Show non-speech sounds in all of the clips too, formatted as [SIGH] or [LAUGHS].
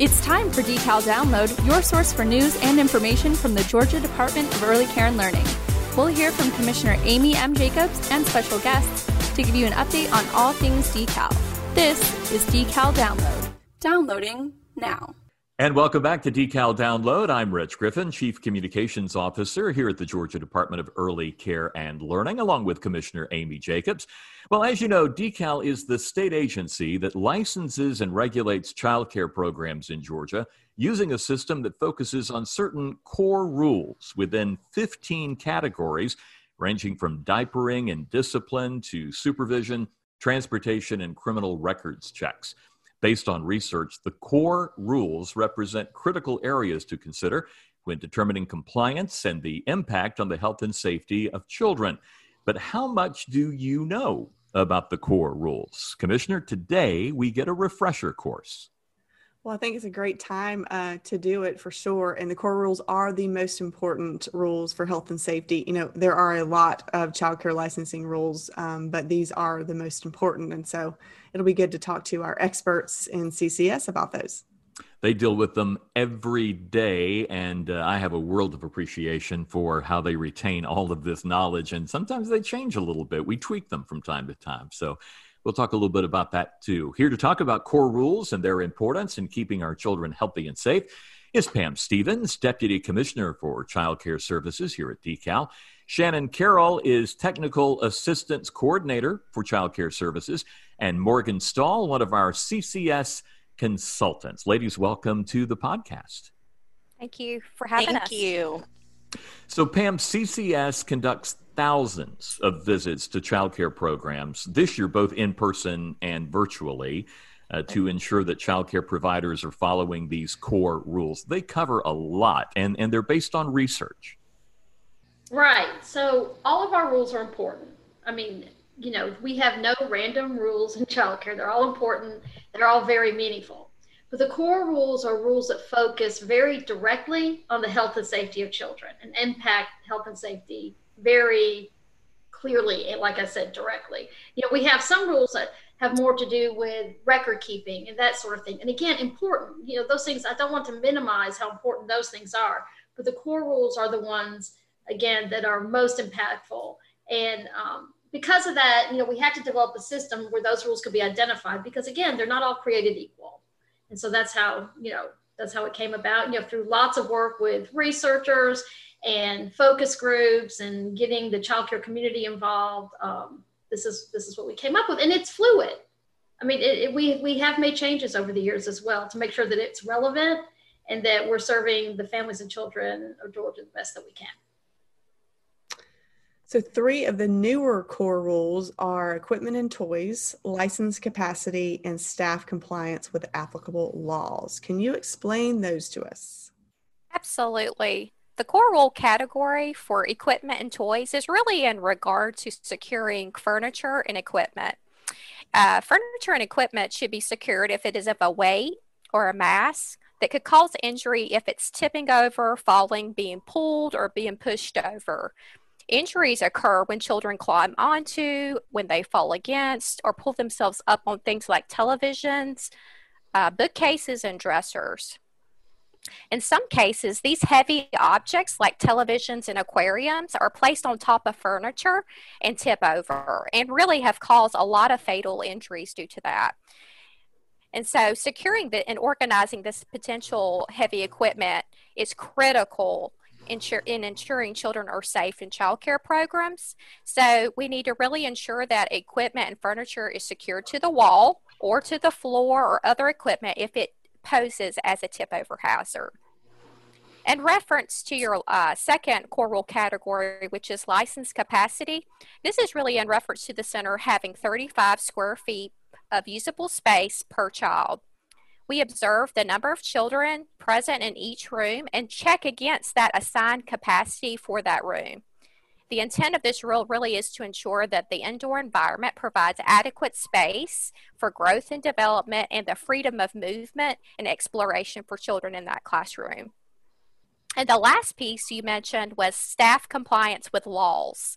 It's time for Decal Download, your source for news and information from the Georgia Department of Early Care and Learning. We'll hear from Commissioner Amy M. Jacobs and special guests to give you an update on all things decal. This is Decal Download. Downloading now. And welcome back to Decal Download. I'm Reg Griffin, Chief Communications Officer here at the Georgia Department of Early Care and Learning, along with Commissioner Amy Jacobs. Well, as you know, Decal is the state agency that licenses and regulates child care programs in Georgia using a system that focuses on certain core rules within 15 categories, ranging from diapering and discipline to supervision, transportation, and criminal records checks. Based on research, the core rules represent critical areas to consider when determining compliance and the impact on the health and safety of children. But how much do you know about the core rules? Commissioner, today we get a refresher course. Well, I think it's a great time uh, to do it for sure. And the core rules are the most important rules for health and safety. You know, there are a lot of childcare licensing rules, um, but these are the most important. And so it'll be good to talk to our experts in CCS about those. They deal with them every day, and uh, I have a world of appreciation for how they retain all of this knowledge. And sometimes they change a little bit. We tweak them from time to time. So We'll talk a little bit about that too. Here to talk about core rules and their importance in keeping our children healthy and safe is Pam Stevens, Deputy Commissioner for Child Care Services here at DECAL. Shannon Carroll is Technical Assistance Coordinator for Child Care Services, and Morgan Stahl, one of our CCS consultants. Ladies, welcome to the podcast. Thank you for having Thank us. Thank you. So, Pam, CCS conducts thousands of visits to childcare programs this year, both in person and virtually, uh, to ensure that childcare providers are following these core rules. They cover a lot, and, and they're based on research. Right. So, all of our rules are important. I mean, you know, we have no random rules in childcare, they're all important, they're all very meaningful. But the core rules are rules that focus very directly on the health and safety of children and impact health and safety very clearly like i said directly. You know we have some rules that have more to do with record keeping and that sort of thing. And again important you know those things i don't want to minimize how important those things are but the core rules are the ones again that are most impactful. And um, because of that you know we had to develop a system where those rules could be identified because again they're not all created equal. And so that's how you know that's how it came about you know through lots of work with researchers and focus groups and getting the childcare community involved. Um, this is this is what we came up with, and it's fluid. I mean, it, it, we we have made changes over the years as well to make sure that it's relevant and that we're serving the families and children of Georgia the best that we can. So, three of the newer core rules are equipment and toys, license capacity, and staff compliance with applicable laws. Can you explain those to us? Absolutely. The core rule category for equipment and toys is really in regard to securing furniture and equipment. Uh, furniture and equipment should be secured if it is of a weight or a mass that could cause injury if it's tipping over, falling, being pulled, or being pushed over. Injuries occur when children climb onto, when they fall against, or pull themselves up on things like televisions, uh, bookcases, and dressers. In some cases, these heavy objects like televisions and aquariums are placed on top of furniture and tip over and really have caused a lot of fatal injuries due to that. And so securing the, and organizing this potential heavy equipment is critical in ensuring children are safe in childcare programs. So we need to really ensure that equipment and furniture is secured to the wall or to the floor or other equipment if it poses as a tip over hazard. In reference to your uh, second core rule category, which is license capacity, this is really in reference to the center having 35 square feet of usable space per child. We observe the number of children present in each room and check against that assigned capacity for that room. The intent of this rule really is to ensure that the indoor environment provides adequate space for growth and development and the freedom of movement and exploration for children in that classroom. And the last piece you mentioned was staff compliance with laws.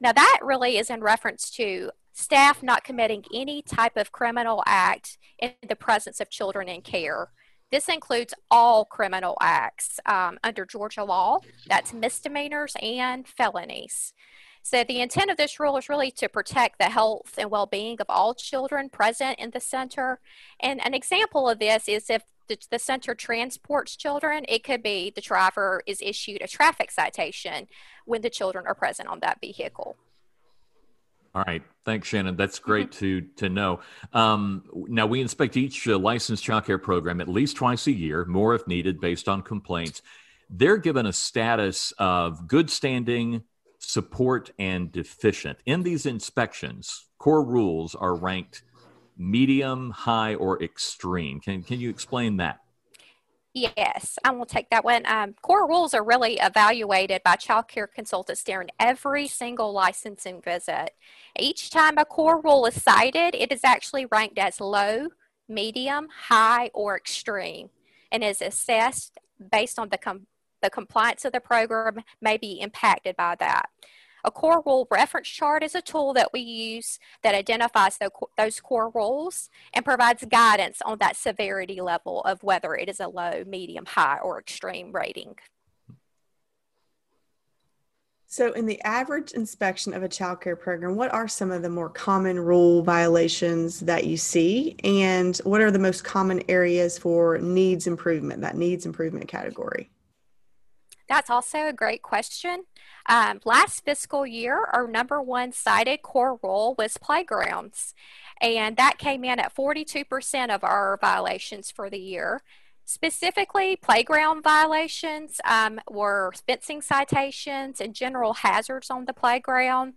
Now, that really is in reference to staff not committing any type of criminal act in the presence of children in care. This includes all criminal acts um, under Georgia law, that's misdemeanors and felonies. So, the intent of this rule is really to protect the health and well being of all children present in the center. And an example of this is if the, the, center transports children, it could be the driver is issued a traffic citation when the children are present on that vehicle. All right, thanks, Shannon. That's great mm-hmm. to to know. Um, now we inspect each uh, licensed childcare program at least twice a year, more if needed, based on complaints. They're given a status of good standing, support, and deficient. In these inspections, core rules are ranked medium, high, or extreme. Can can you explain that? Yes, I will take that one. Um, core rules are really evaluated by child care consultants during every single licensing visit. Each time a core rule is cited, it is actually ranked as low, medium, high, or extreme, and is assessed based on the, com- the compliance of the program may be impacted by that. A core rule reference chart is a tool that we use that identifies those core rules and provides guidance on that severity level of whether it is a low, medium, high, or extreme rating. So, in the average inspection of a child care program, what are some of the more common rule violations that you see? And what are the most common areas for needs improvement, that needs improvement category? That's also a great question. Um, last fiscal year, our number one cited core rule was playgrounds, and that came in at 42% of our violations for the year. Specifically, playground violations um, were fencing citations and general hazards on the playground.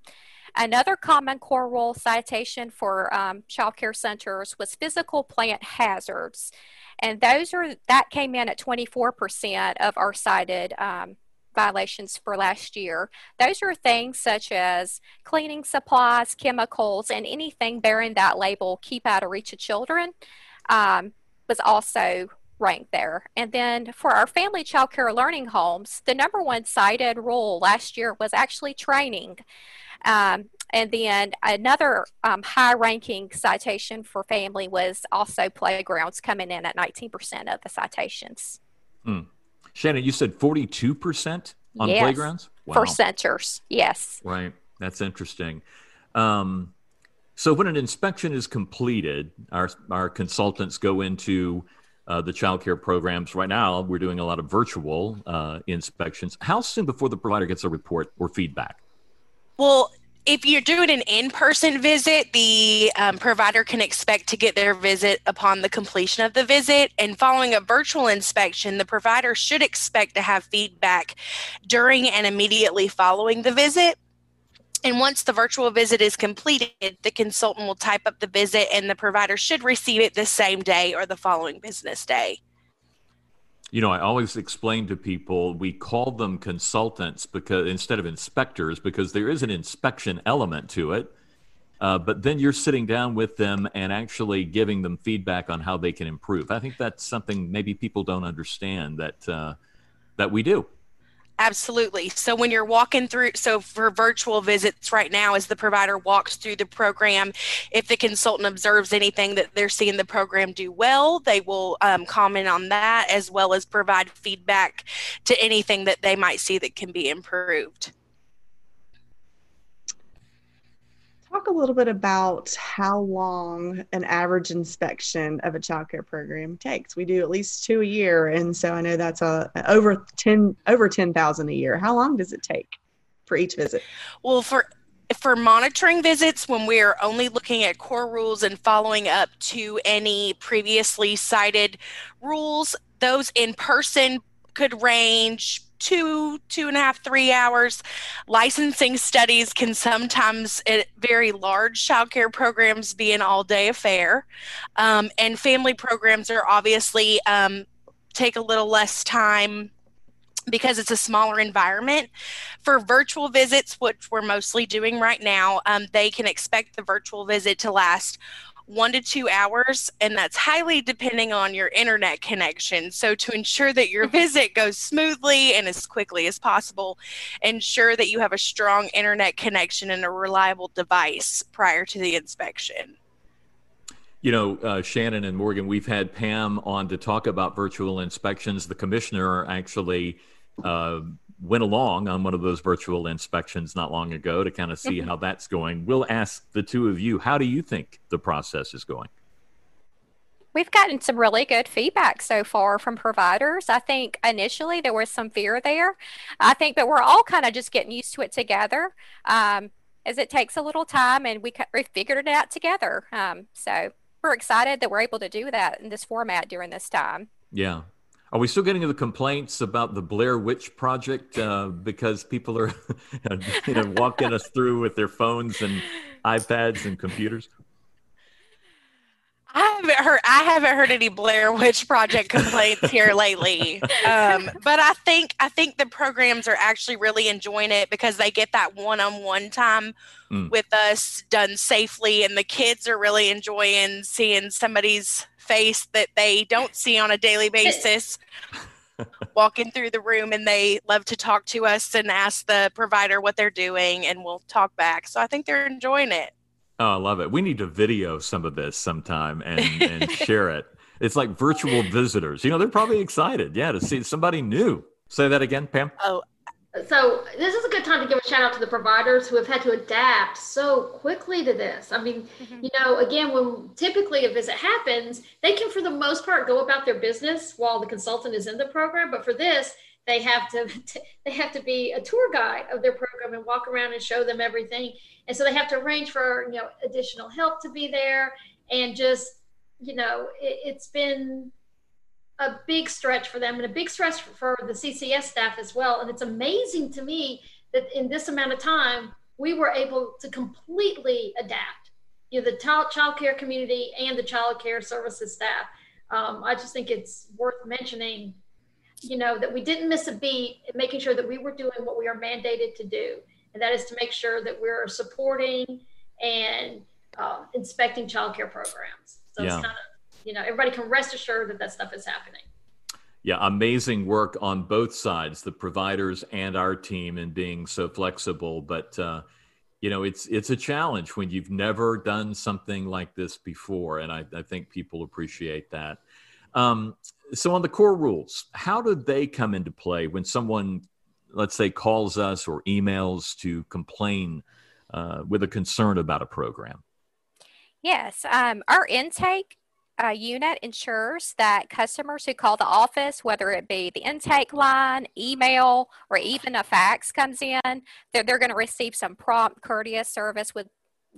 Another common core rule citation for um, child care centers was physical plant hazards and those are that came in at 24% of our cited um, violations for last year. Those are things such as cleaning supplies, chemicals, and anything bearing that label "keep out of reach of children" um, was also ranked there. And then for our family child care learning homes, the number one cited rule last year was actually training. Um, and then another um, high ranking citation for family was also playgrounds coming in at 19% of the citations. Hmm. Shannon, you said 42% on yes, playgrounds? Wow. For centers, yes. Right. That's interesting. Um, so when an inspection is completed, our, our consultants go into uh, the child care programs. Right now, we're doing a lot of virtual uh, inspections. How soon before the provider gets a report or feedback? Well, if you're doing an in-person visit the um, provider can expect to get their visit upon the completion of the visit. And following a virtual inspection the provider should expect to have feedback during and immediately following the visit. And once the virtual visit is completed the consultant will type up the visit and the provider should receive it the same day or the following business day you know, I always explain to people we call them consultants because instead of inspectors, because there is an inspection element to it. Uh, but then you're sitting down with them and actually giving them feedback on how they can improve. I think that's something maybe people don't understand that uh, that we do. Absolutely. So when you're walking through, so for virtual visits right now, as the provider walks through the program, if the consultant observes anything that they're seeing the program do well, they will um, comment on that as well as provide feedback to anything that they might see that can be improved. Talk a little bit about how long an average inspection of a child care program takes. We do at least two a year, and so I know that's a over ten over ten thousand a year. How long does it take for each visit? Well, for for monitoring visits, when we're only looking at core rules and following up to any previously cited rules, those in person could range two, two and a half, three hours. Licensing studies can sometimes, at very large childcare programs, be an all day affair. Um, and family programs are obviously um, take a little less time because it's a smaller environment. For virtual visits, which we're mostly doing right now, um, they can expect the virtual visit to last one to two hours, and that's highly depending on your internet connection. So, to ensure that your visit goes smoothly and as quickly as possible, ensure that you have a strong internet connection and a reliable device prior to the inspection. You know, uh, Shannon and Morgan, we've had Pam on to talk about virtual inspections. The commissioner actually uh, went along on one of those virtual inspections not long ago to kind of [LAUGHS] see how that's going. We'll ask the two of you, how do you think the process is going? We've gotten some really good feedback so far from providers. I think initially there was some fear there. I think that we're all kind of just getting used to it together. Um, as it takes a little time and we, we figured it out together. Um, so we're excited that we're able to do that in this format during this time. Yeah. Are we still getting the complaints about the Blair Witch Project uh, because people are, [LAUGHS] you know, walking us through with their phones and iPads and computers? I haven't heard. I haven't heard any Blair Witch Project complaints here lately. [LAUGHS] Um, but I think I think the programs are actually really enjoying it because they get that one-on-one time mm. with us done safely, and the kids are really enjoying seeing somebody's face that they don't see on a daily basis. walking through the room and they love to talk to us and ask the provider what they're doing and we'll talk back. So I think they're enjoying it. Oh, I love it. We need to video some of this sometime and, and [LAUGHS] share it. It's like virtual visitors. You know, they're probably excited, yeah, to see somebody new. Say that again, Pam. Oh, so this is a good time to give a shout out to the providers who have had to adapt so quickly to this. I mean, mm-hmm. you know, again, when typically a visit happens, they can, for the most part, go about their business while the consultant is in the program. But for this, they have to [LAUGHS] they have to be a tour guide of their program and walk around and show them everything. And so they have to arrange for you know additional help to be there. And just you know it, has been a big stretch for them and a big stretch for the ccs staff as well. And it's amazing to me that in this amount of time we were able to completely adapt you know the child, child care community and the child care services staff. Um, i just think it's worth mentioning you know that we didn't miss a beat in making sure that we were doing what we are mandated to do and that is to make sure that we're supporting and uh, inspecting childcare programs. So yeah. it's kind of, you know, everybody can rest assured that that stuff is happening. Yeah, amazing work on both sides, the providers and our team, in being so flexible. But uh, you know, it's it's a challenge when you've never done something like this before, and I, I think people appreciate that. Um, so, on the core rules, how do they come into play when someone let's say, calls us or emails to complain uh, with a concern about a program? Yes, um, our intake uh, unit ensures that customers who call the office, whether it be the intake line, email, or even a fax comes in, they're, they're going to receive some prompt, courteous service with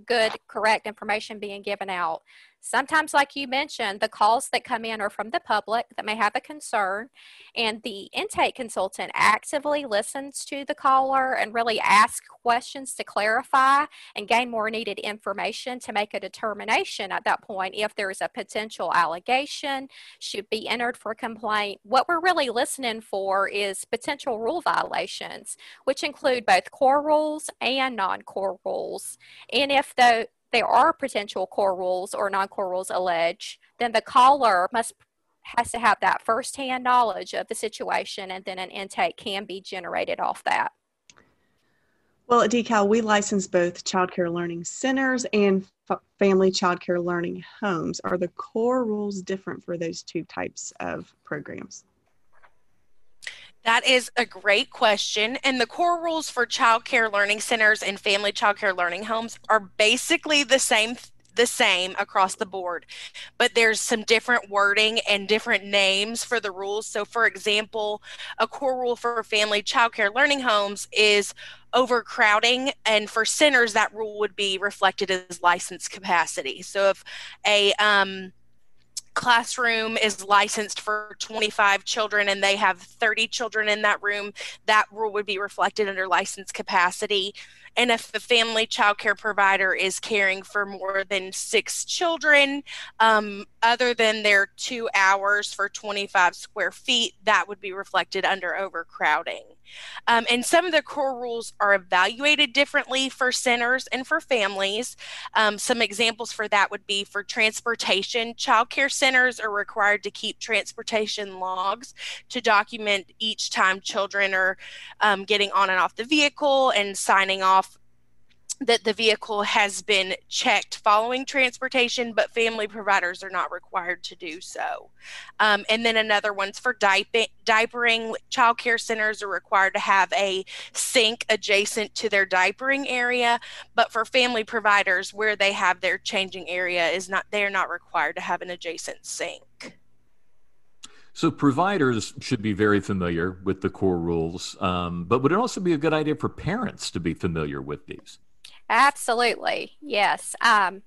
good, correct information being given out. Sometimes, like you mentioned, the calls that come in are from the public that may have a concern, and the intake consultant actively listens to the caller and really asks questions to clarify and gain more needed information to make a determination at that point if there is a potential allegation, should be entered for complaint. What we're really listening for is potential rule violations, which include both core rules and non core rules. And if the there are potential core rules or non-core rules alleged, then the caller must has to have that firsthand knowledge of the situation, and then an intake can be generated off that. Well, at DECAL, we license both child care learning centers and f- family child care learning homes. Are the core rules different for those two types of programs? That is a great question. And the core rules for child care learning centers and family child care learning homes are basically the same the same across the board, but there's some different wording and different names for the rules. So, for example, a core rule for family child care learning homes is overcrowding, and for centers, that rule would be reflected as license capacity. So, if a um, classroom is licensed for 25 children and they have 30 children in that room, that rule would be reflected under license capacity. And if the family child care provider is caring for more than six children, um, other than their two hours for 25 square feet, that would be reflected under overcrowding. Um, and some of the core rules are evaluated differently for centers and for families. Um, some examples for that would be for transportation. Child care centers are required to keep transportation logs to document each time children are um, getting on and off the vehicle and signing off that the vehicle has been checked following transportation, but family providers are not required to do so. Um, and then another one's for diapering. Child care centers are required to have a sink adjacent to their diapering area, but for family providers, where they have their changing area, is not they are not required to have an adjacent sink. So providers should be very familiar with the core rules, um, but would it also be a good idea for parents to be familiar with these? Absolutely, yes. Um,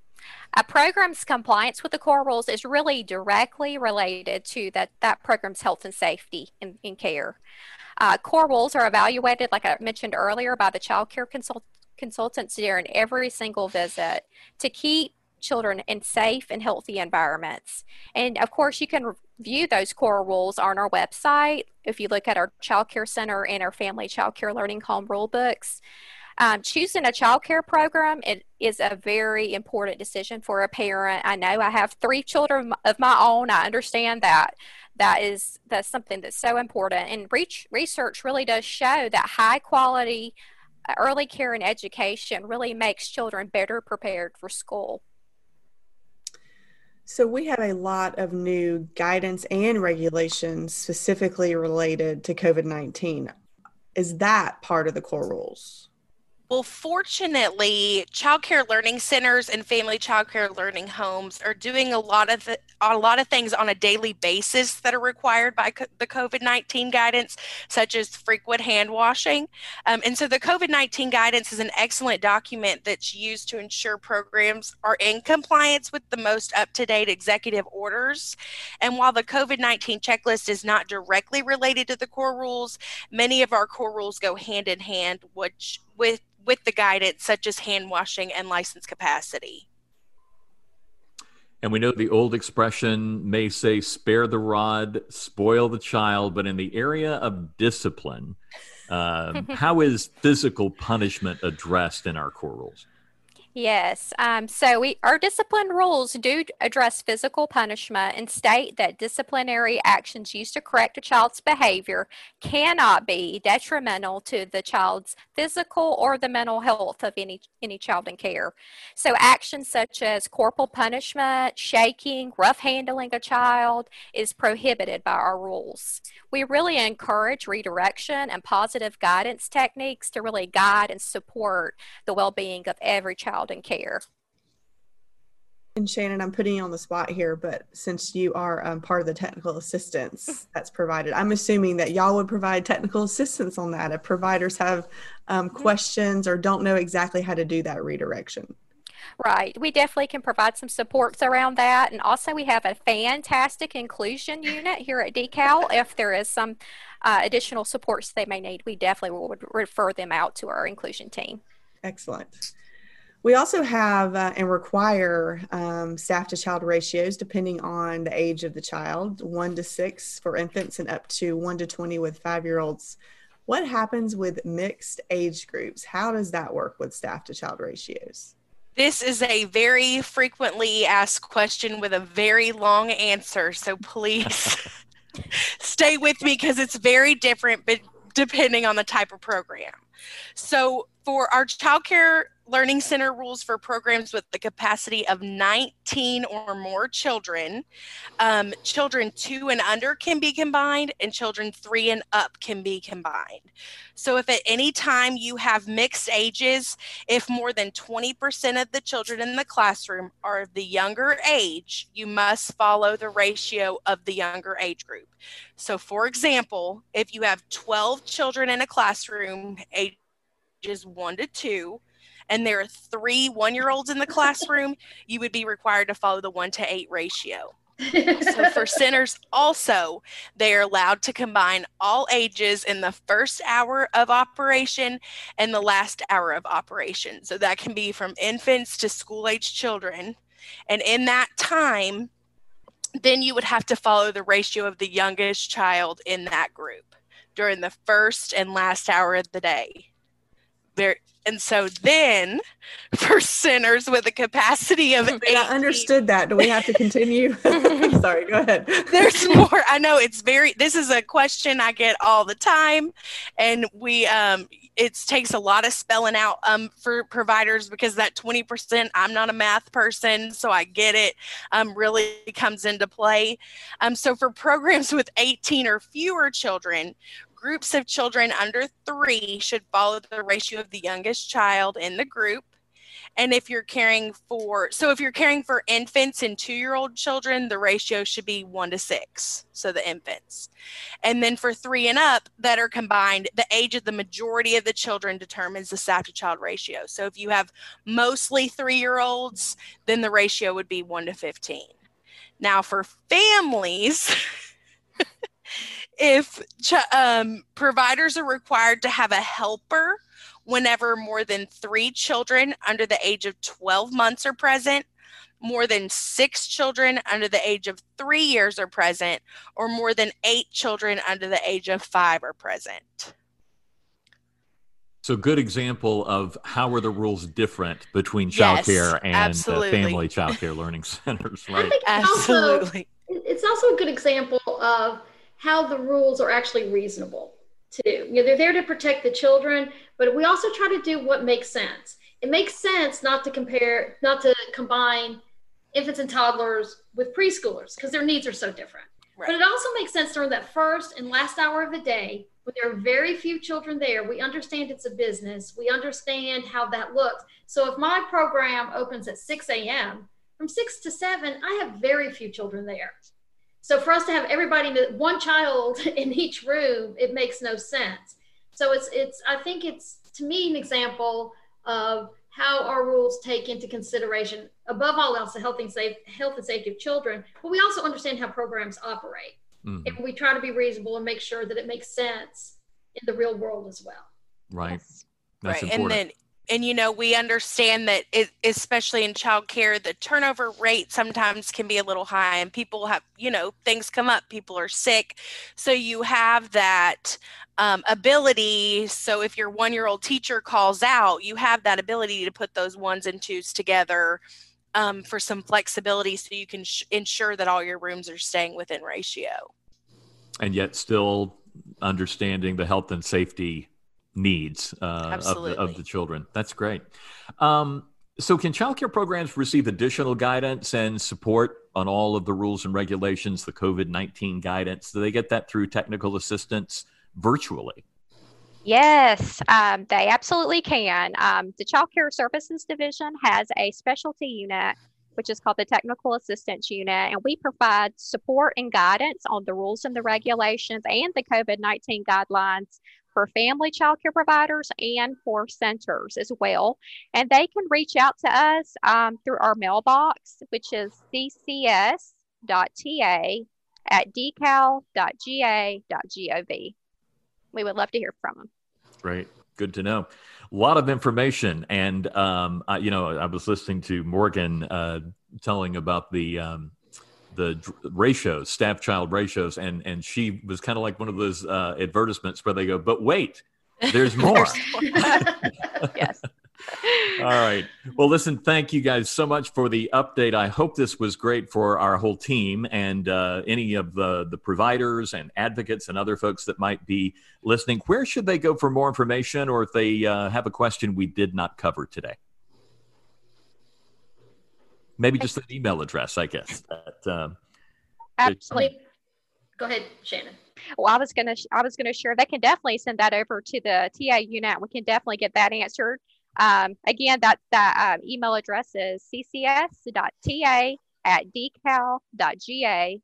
a program's compliance with the core rules is really directly related to that, that program's health and safety in, in care. Uh, core rules are evaluated, like I mentioned earlier, by the child care consult- consultants during every single visit to keep children in safe and healthy environments. And of course, you can view those core rules on our website. If you look at our child care center and our family child care learning home rule books, um, choosing a child care program it is a very important decision for a parent. I know I have three children of my own. I understand that that is that's something that's so important. And reach, research really does show that high quality uh, early care and education really makes children better prepared for school. So, we have a lot of new guidance and regulations specifically related to COVID 19. Is that part of the core rules? Well, fortunately, child care learning centers and family child care learning homes are doing a lot of a lot of things on a daily basis that are required by co- the COVID nineteen guidance, such as frequent hand washing. Um, and so, the COVID nineteen guidance is an excellent document that's used to ensure programs are in compliance with the most up to date executive orders. And while the COVID nineteen checklist is not directly related to the core rules, many of our core rules go hand in hand, which with with the guidance such as hand washing and license capacity. And we know the old expression may say, spare the rod, spoil the child, but in the area of discipline, um, [LAUGHS] how is physical punishment addressed in our core rules? Yes. Um, so we our discipline rules do address physical punishment and state that disciplinary actions used to correct a child's behavior cannot be detrimental to the child's physical or the mental health of any any child in care. So actions such as corporal punishment, shaking, rough handling a child is prohibited by our rules. We really encourage redirection and positive guidance techniques to really guide and support the well-being of every child child in care. And Shannon, I'm putting you on the spot here, but since you are um, part of the technical assistance that's provided, I'm assuming that y'all would provide technical assistance on that if providers have um, mm-hmm. questions or don't know exactly how to do that redirection. Right. We definitely can provide some supports around that. And also, we have a fantastic inclusion unit here at DECAL. If there is some uh, additional supports they may need, we definitely would refer them out to our inclusion team. Excellent. We also have uh, and require um, staff to child ratios depending on the age of the child, one to six for infants and up to one to 20 with five year olds. What happens with mixed age groups? How does that work with staff to child ratios? This is a very frequently asked question with a very long answer. So please [LAUGHS] stay with me because it's very different but depending on the type of program. So for our child care learning center rules for programs with the capacity of 19 or more children. Um, children two and under can be combined, and children three and up can be combined. So, if at any time you have mixed ages, if more than 20% of the children in the classroom are of the younger age, you must follow the ratio of the younger age group. So, for example, if you have 12 children in a classroom, ages one to two, and there are three one year olds in the classroom, you would be required to follow the one to eight ratio. so for [LAUGHS] centers also they are allowed to combine all ages in the first hour of operation and the last hour of operation. So that can be from infants to school age children. And in that time then you would have to follow the ratio of the youngest child in that group during the first and last hour of the day there and so then for centers with a capacity of [LAUGHS] I, I understood that. Do we have to continue? [LAUGHS] [LAUGHS] Sorry, go ahead. There's more. I know it's very this is a question I get all the time. And we um it takes a lot of spelling out um, for providers because that 20% i'm not a math person so i get it um, really comes into play um, so for programs with 18 or fewer children groups of children under three should follow the ratio of the youngest child in the group and if you're caring for, so if you're caring for infants and two year old children, the ratio should be one to six. So the infants. And then for three and up that are combined, the age of the majority of the children determines the staff to child ratio. So if you have mostly three year olds, then the ratio would be one to 15. Now for families, [LAUGHS] if um, providers are required to have a helper whenever more than three children under the age of 12 months are present, more than six children under the age of three years are present, or more than eight children under the age of five are present. So, good example of how are the rules different between childcare yes, and family childcare learning [LAUGHS] centers, right? absolutely. Also, it's also a good example of how the rules are actually reasonable to do. You know, they're there to protect the children, but we also try to do what makes sense. It makes sense not to compare, not to combine infants and toddlers with preschoolers because their needs are so different. Right. But it also makes sense during that first and last hour of the day when there are very few children there. We understand it's a business. We understand how that looks. So if my program opens at 6 a.m., from 6 to 7, I have very few children there. So for us to have everybody, one child [LAUGHS] in each room, it makes no sense. So it's it's I think it's to me an example of how our rules take into consideration above all else the health and safe health and safety of children, but we also understand how programs operate. Mm-hmm. And we try to be reasonable and make sure that it makes sense in the real world as well. Right. Yes. That's right. Important. And then and you know we understand that it, especially in childcare the turnover rate sometimes can be a little high and people have you know things come up people are sick. So you have that um, ability so if your one year old teacher calls out you have that ability to put those ones and twos together um, for some flexibility so you can sh- ensure that all your rooms are staying within ratio. And yet still understanding the health and safety needs uh, of, the, of the children. That's great. Um, so, can childcare programs receive additional guidance and support on all of the rules and regulations, the COVID 19 guidance? Do they get that through technical assistance virtually? Yes, um, they absolutely can. Um, the Child Care Services Division has a specialty unit, which is called the Technical Assistance Unit, and we provide support and guidance on the rules and the regulations and the COVID 19 guidelines for family child care providers and for centers as well. And they can reach out to us um, through our mailbox, which is ccs.ta at decal.ga.gov. We would love to hear from them. Great. Good to know. A lot of information. And, um, I, you know, I was listening to Morgan uh, telling about the, um, the ratios, staff child ratios, and and she was kind of like one of those uh, advertisements where they go, "But wait, there's [LAUGHS] more." [LAUGHS] yes. [LAUGHS] All right. Well, listen, thank you guys so much for the update. I hope this was great for our whole team and uh, any of the, the providers and advocates and other folks that might be listening. Where should they go for more information or if they uh, have a question we did not cover today? Maybe just an email address, I guess. That, um, Absolutely. Go ahead, Shannon. Well, I was gonna, I was gonna share. They can definitely send that over to the TA unit. We can definitely get that answered. Um, again, that that um, email address is ccs.ta at decal.ga.gov.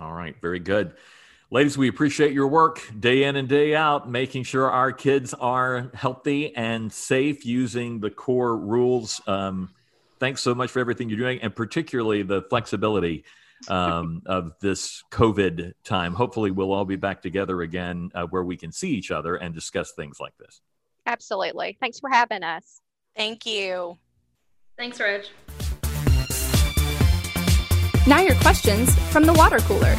All right, very good. Ladies, we appreciate your work day in and day out, making sure our kids are healthy and safe using the core rules. Um, thanks so much for everything you're doing, and particularly the flexibility um, [LAUGHS] of this COVID time. Hopefully, we'll all be back together again uh, where we can see each other and discuss things like this. Absolutely. Thanks for having us. Thank you. Thanks, Reg. Now, your questions from the water cooler.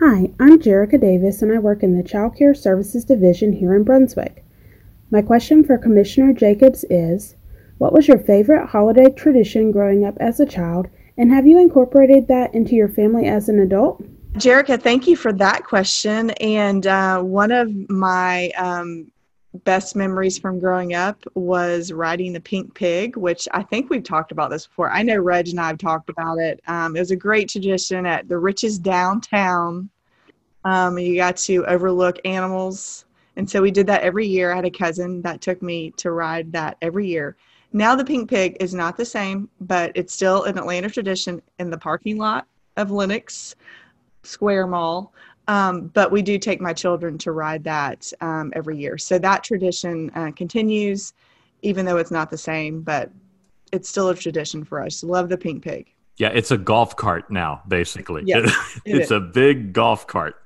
Hi, I'm Jerica Davis and I work in the Child Care Services Division here in Brunswick. My question for Commissioner Jacobs is what was your favorite holiday tradition growing up as a child, and have you incorporated that into your family as an adult? Jerica, thank you for that question. And uh, one of my um, best memories from growing up was riding the pink pig, which I think we've talked about this before. I know Reg and I have talked about it. Um, it was a great tradition at the Rich's downtown. Um, you got to overlook animals. And so we did that every year. I had a cousin that took me to ride that every year. Now the pink pig is not the same, but it's still an Atlanta tradition in the parking lot of Lenox Square Mall. Um, but we do take my children to ride that um, every year. So that tradition uh, continues, even though it's not the same, but it's still a tradition for us. Love the pink pig. Yeah, it's a golf cart now, basically. [LAUGHS] It it's is. a big golf cart.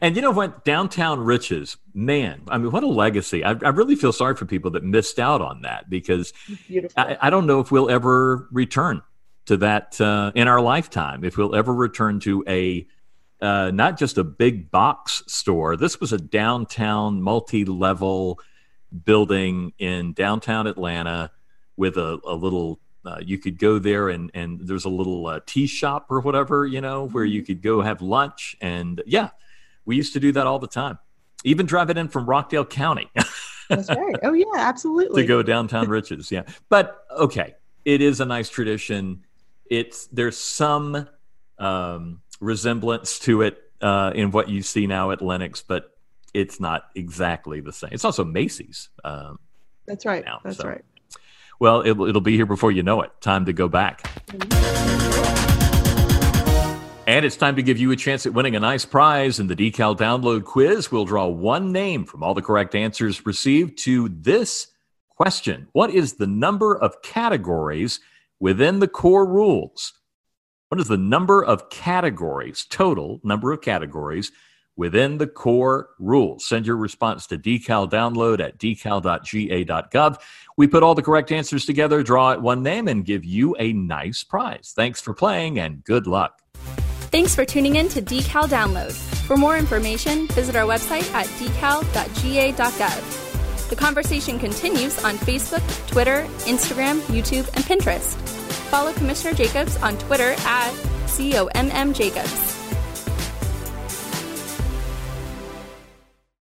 And you know what? Downtown Rich's, man, I mean, what a legacy. I, I really feel sorry for people that missed out on that because I, I don't know if we'll ever return to that uh, in our lifetime, if we'll ever return to a uh, not just a big box store. This was a downtown, multi level building in downtown Atlanta with a, a little. Uh, you could go there and, and there's a little uh, tea shop or whatever, you know, where you could go have lunch. And yeah, we used to do that all the time. Even drive it in from Rockdale County [LAUGHS] That's right. Oh, yeah, absolutely. to go downtown Rich's. Yeah. But okay, it is a nice tradition. It's there's some um, resemblance to it uh, in what you see now at Lenox, but it's not exactly the same. It's also Macy's. Um, That's right. now, That's so. right. Well, it'll, it'll be here before you know it. Time to go back. And it's time to give you a chance at winning a nice prize in the Decal Download Quiz. We'll draw one name from all the correct answers received to this question What is the number of categories within the core rules? What is the number of categories, total number of categories within the core rules? Send your response to decal download at decal.ga.gov. We put all the correct answers together, draw out one name, and give you a nice prize. Thanks for playing and good luck. Thanks for tuning in to Decal Download. For more information, visit our website at decal.ga.gov. The conversation continues on Facebook, Twitter, Instagram, YouTube, and Pinterest. Follow Commissioner Jacobs on Twitter at COMM Jacobs.